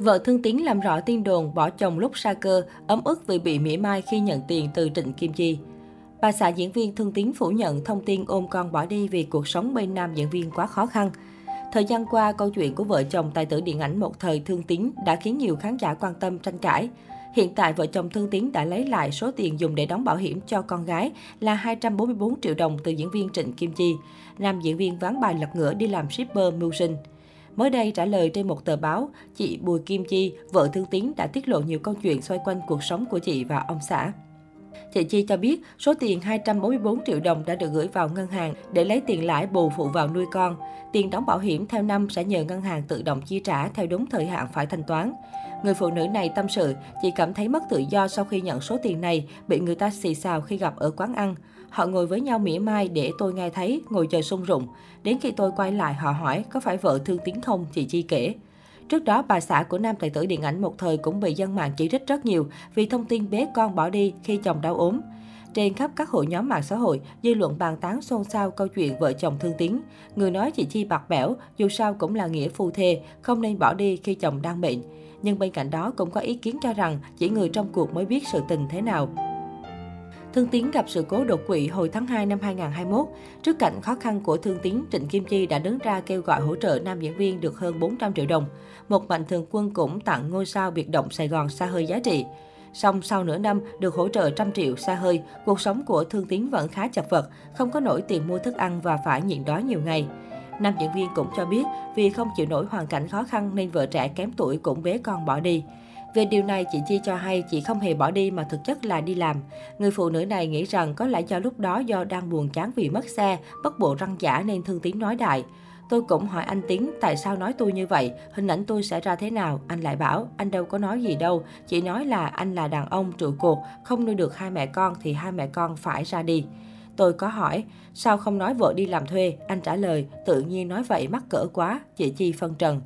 Vợ Thương Tiến làm rõ tin đồn bỏ chồng lúc sa cơ, ấm ức vì bị mỉa mai khi nhận tiền từ Trịnh Kim Chi. Bà xã diễn viên Thương Tiến phủ nhận thông tin ôm con bỏ đi vì cuộc sống bên nam diễn viên quá khó khăn. Thời gian qua, câu chuyện của vợ chồng tài tử điện ảnh một thời Thương Tiến đã khiến nhiều khán giả quan tâm tranh cãi. Hiện tại, vợ chồng Thương Tiến đã lấy lại số tiền dùng để đóng bảo hiểm cho con gái là 244 triệu đồng từ diễn viên Trịnh Kim Chi. Nam diễn viên ván bài lật ngửa đi làm shipper mưu sinh. Mới đây trả lời trên một tờ báo, chị Bùi Kim Chi, vợ Thương Tiến đã tiết lộ nhiều câu chuyện xoay quanh cuộc sống của chị và ông xã. Chị Chi cho biết số tiền 244 triệu đồng đã được gửi vào ngân hàng để lấy tiền lãi bù phụ vào nuôi con. Tiền đóng bảo hiểm theo năm sẽ nhờ ngân hàng tự động chi trả theo đúng thời hạn phải thanh toán. Người phụ nữ này tâm sự, chị cảm thấy mất tự do sau khi nhận số tiền này, bị người ta xì xào khi gặp ở quán ăn. Họ ngồi với nhau mỉa mai để tôi nghe thấy, ngồi chờ sung rụng. Đến khi tôi quay lại họ hỏi có phải vợ thương tiếng không, chị Chi kể. Trước đó, bà xã của nam tài tử điện ảnh một thời cũng bị dân mạng chỉ trích rất nhiều vì thông tin bé con bỏ đi khi chồng đau ốm. Trên khắp các hội nhóm mạng xã hội, dư luận bàn tán xôn xao câu chuyện vợ chồng thương tiếng. Người nói chị Chi bạc bẽo, dù sao cũng là nghĩa phu thê, không nên bỏ đi khi chồng đang bệnh. Nhưng bên cạnh đó cũng có ý kiến cho rằng chỉ người trong cuộc mới biết sự tình thế nào. Thương Tiến gặp sự cố đột quỵ hồi tháng 2 năm 2021. Trước cảnh khó khăn của Thương Tiến, Trịnh Kim Chi đã đứng ra kêu gọi hỗ trợ nam diễn viên được hơn 400 triệu đồng. Một mạnh thường quân cũng tặng ngôi sao biệt động Sài Gòn xa hơi giá trị. Song sau nửa năm được hỗ trợ trăm triệu xa hơi, cuộc sống của Thương Tiến vẫn khá chật vật, không có nổi tiền mua thức ăn và phải nhịn đói nhiều ngày. Nam diễn viên cũng cho biết vì không chịu nổi hoàn cảnh khó khăn nên vợ trẻ kém tuổi cũng bế con bỏ đi. Về điều này, chị Chi cho hay chị không hề bỏ đi mà thực chất là đi làm. Người phụ nữ này nghĩ rằng có lẽ do lúc đó do đang buồn chán vì mất xe, bất bộ răng giả nên Thương Tiến nói đại. Tôi cũng hỏi anh Tiến tại sao nói tôi như vậy, hình ảnh tôi sẽ ra thế nào. Anh lại bảo, anh đâu có nói gì đâu, chỉ nói là anh là đàn ông trụ cột, không nuôi được hai mẹ con thì hai mẹ con phải ra đi. Tôi có hỏi, sao không nói vợ đi làm thuê? Anh trả lời, tự nhiên nói vậy mắc cỡ quá, chị Chi phân trần.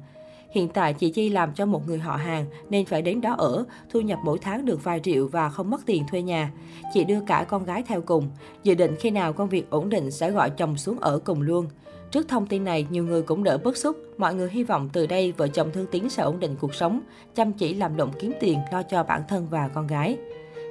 Hiện tại chị Chi làm cho một người họ hàng nên phải đến đó ở, thu nhập mỗi tháng được vài triệu và không mất tiền thuê nhà. Chị đưa cả con gái theo cùng, dự định khi nào công việc ổn định sẽ gọi chồng xuống ở cùng luôn. Trước thông tin này, nhiều người cũng đỡ bức xúc. Mọi người hy vọng từ đây vợ chồng Thương Tiến sẽ ổn định cuộc sống, chăm chỉ làm động kiếm tiền lo cho bản thân và con gái.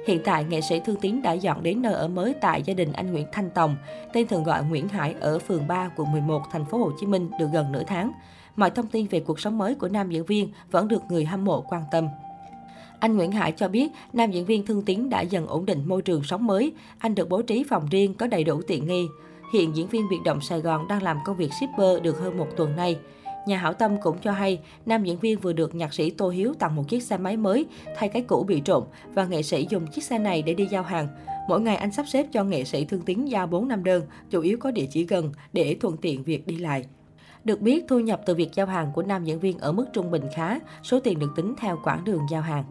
Hiện tại, nghệ sĩ Thương Tiến đã dọn đến nơi ở mới tại gia đình anh Nguyễn Thanh Tòng, tên thường gọi Nguyễn Hải ở phường 3, quận 11, thành phố Hồ Chí Minh được gần nửa tháng. Mọi thông tin về cuộc sống mới của nam diễn viên vẫn được người hâm mộ quan tâm. Anh Nguyễn Hải cho biết, nam diễn viên Thương Tiến đã dần ổn định môi trường sống mới. Anh được bố trí phòng riêng có đầy đủ tiện nghi. Hiện diễn viên biệt động Sài Gòn đang làm công việc shipper được hơn một tuần nay. Nhà hảo tâm cũng cho hay, nam diễn viên vừa được nhạc sĩ Tô Hiếu tặng một chiếc xe máy mới thay cái cũ bị trộm và nghệ sĩ dùng chiếc xe này để đi giao hàng. Mỗi ngày anh sắp xếp cho nghệ sĩ Thương Tiến giao 4 năm đơn, chủ yếu có địa chỉ gần để thuận tiện việc đi lại. Được biết, thu nhập từ việc giao hàng của nam diễn viên ở mức trung bình khá, số tiền được tính theo quãng đường giao hàng.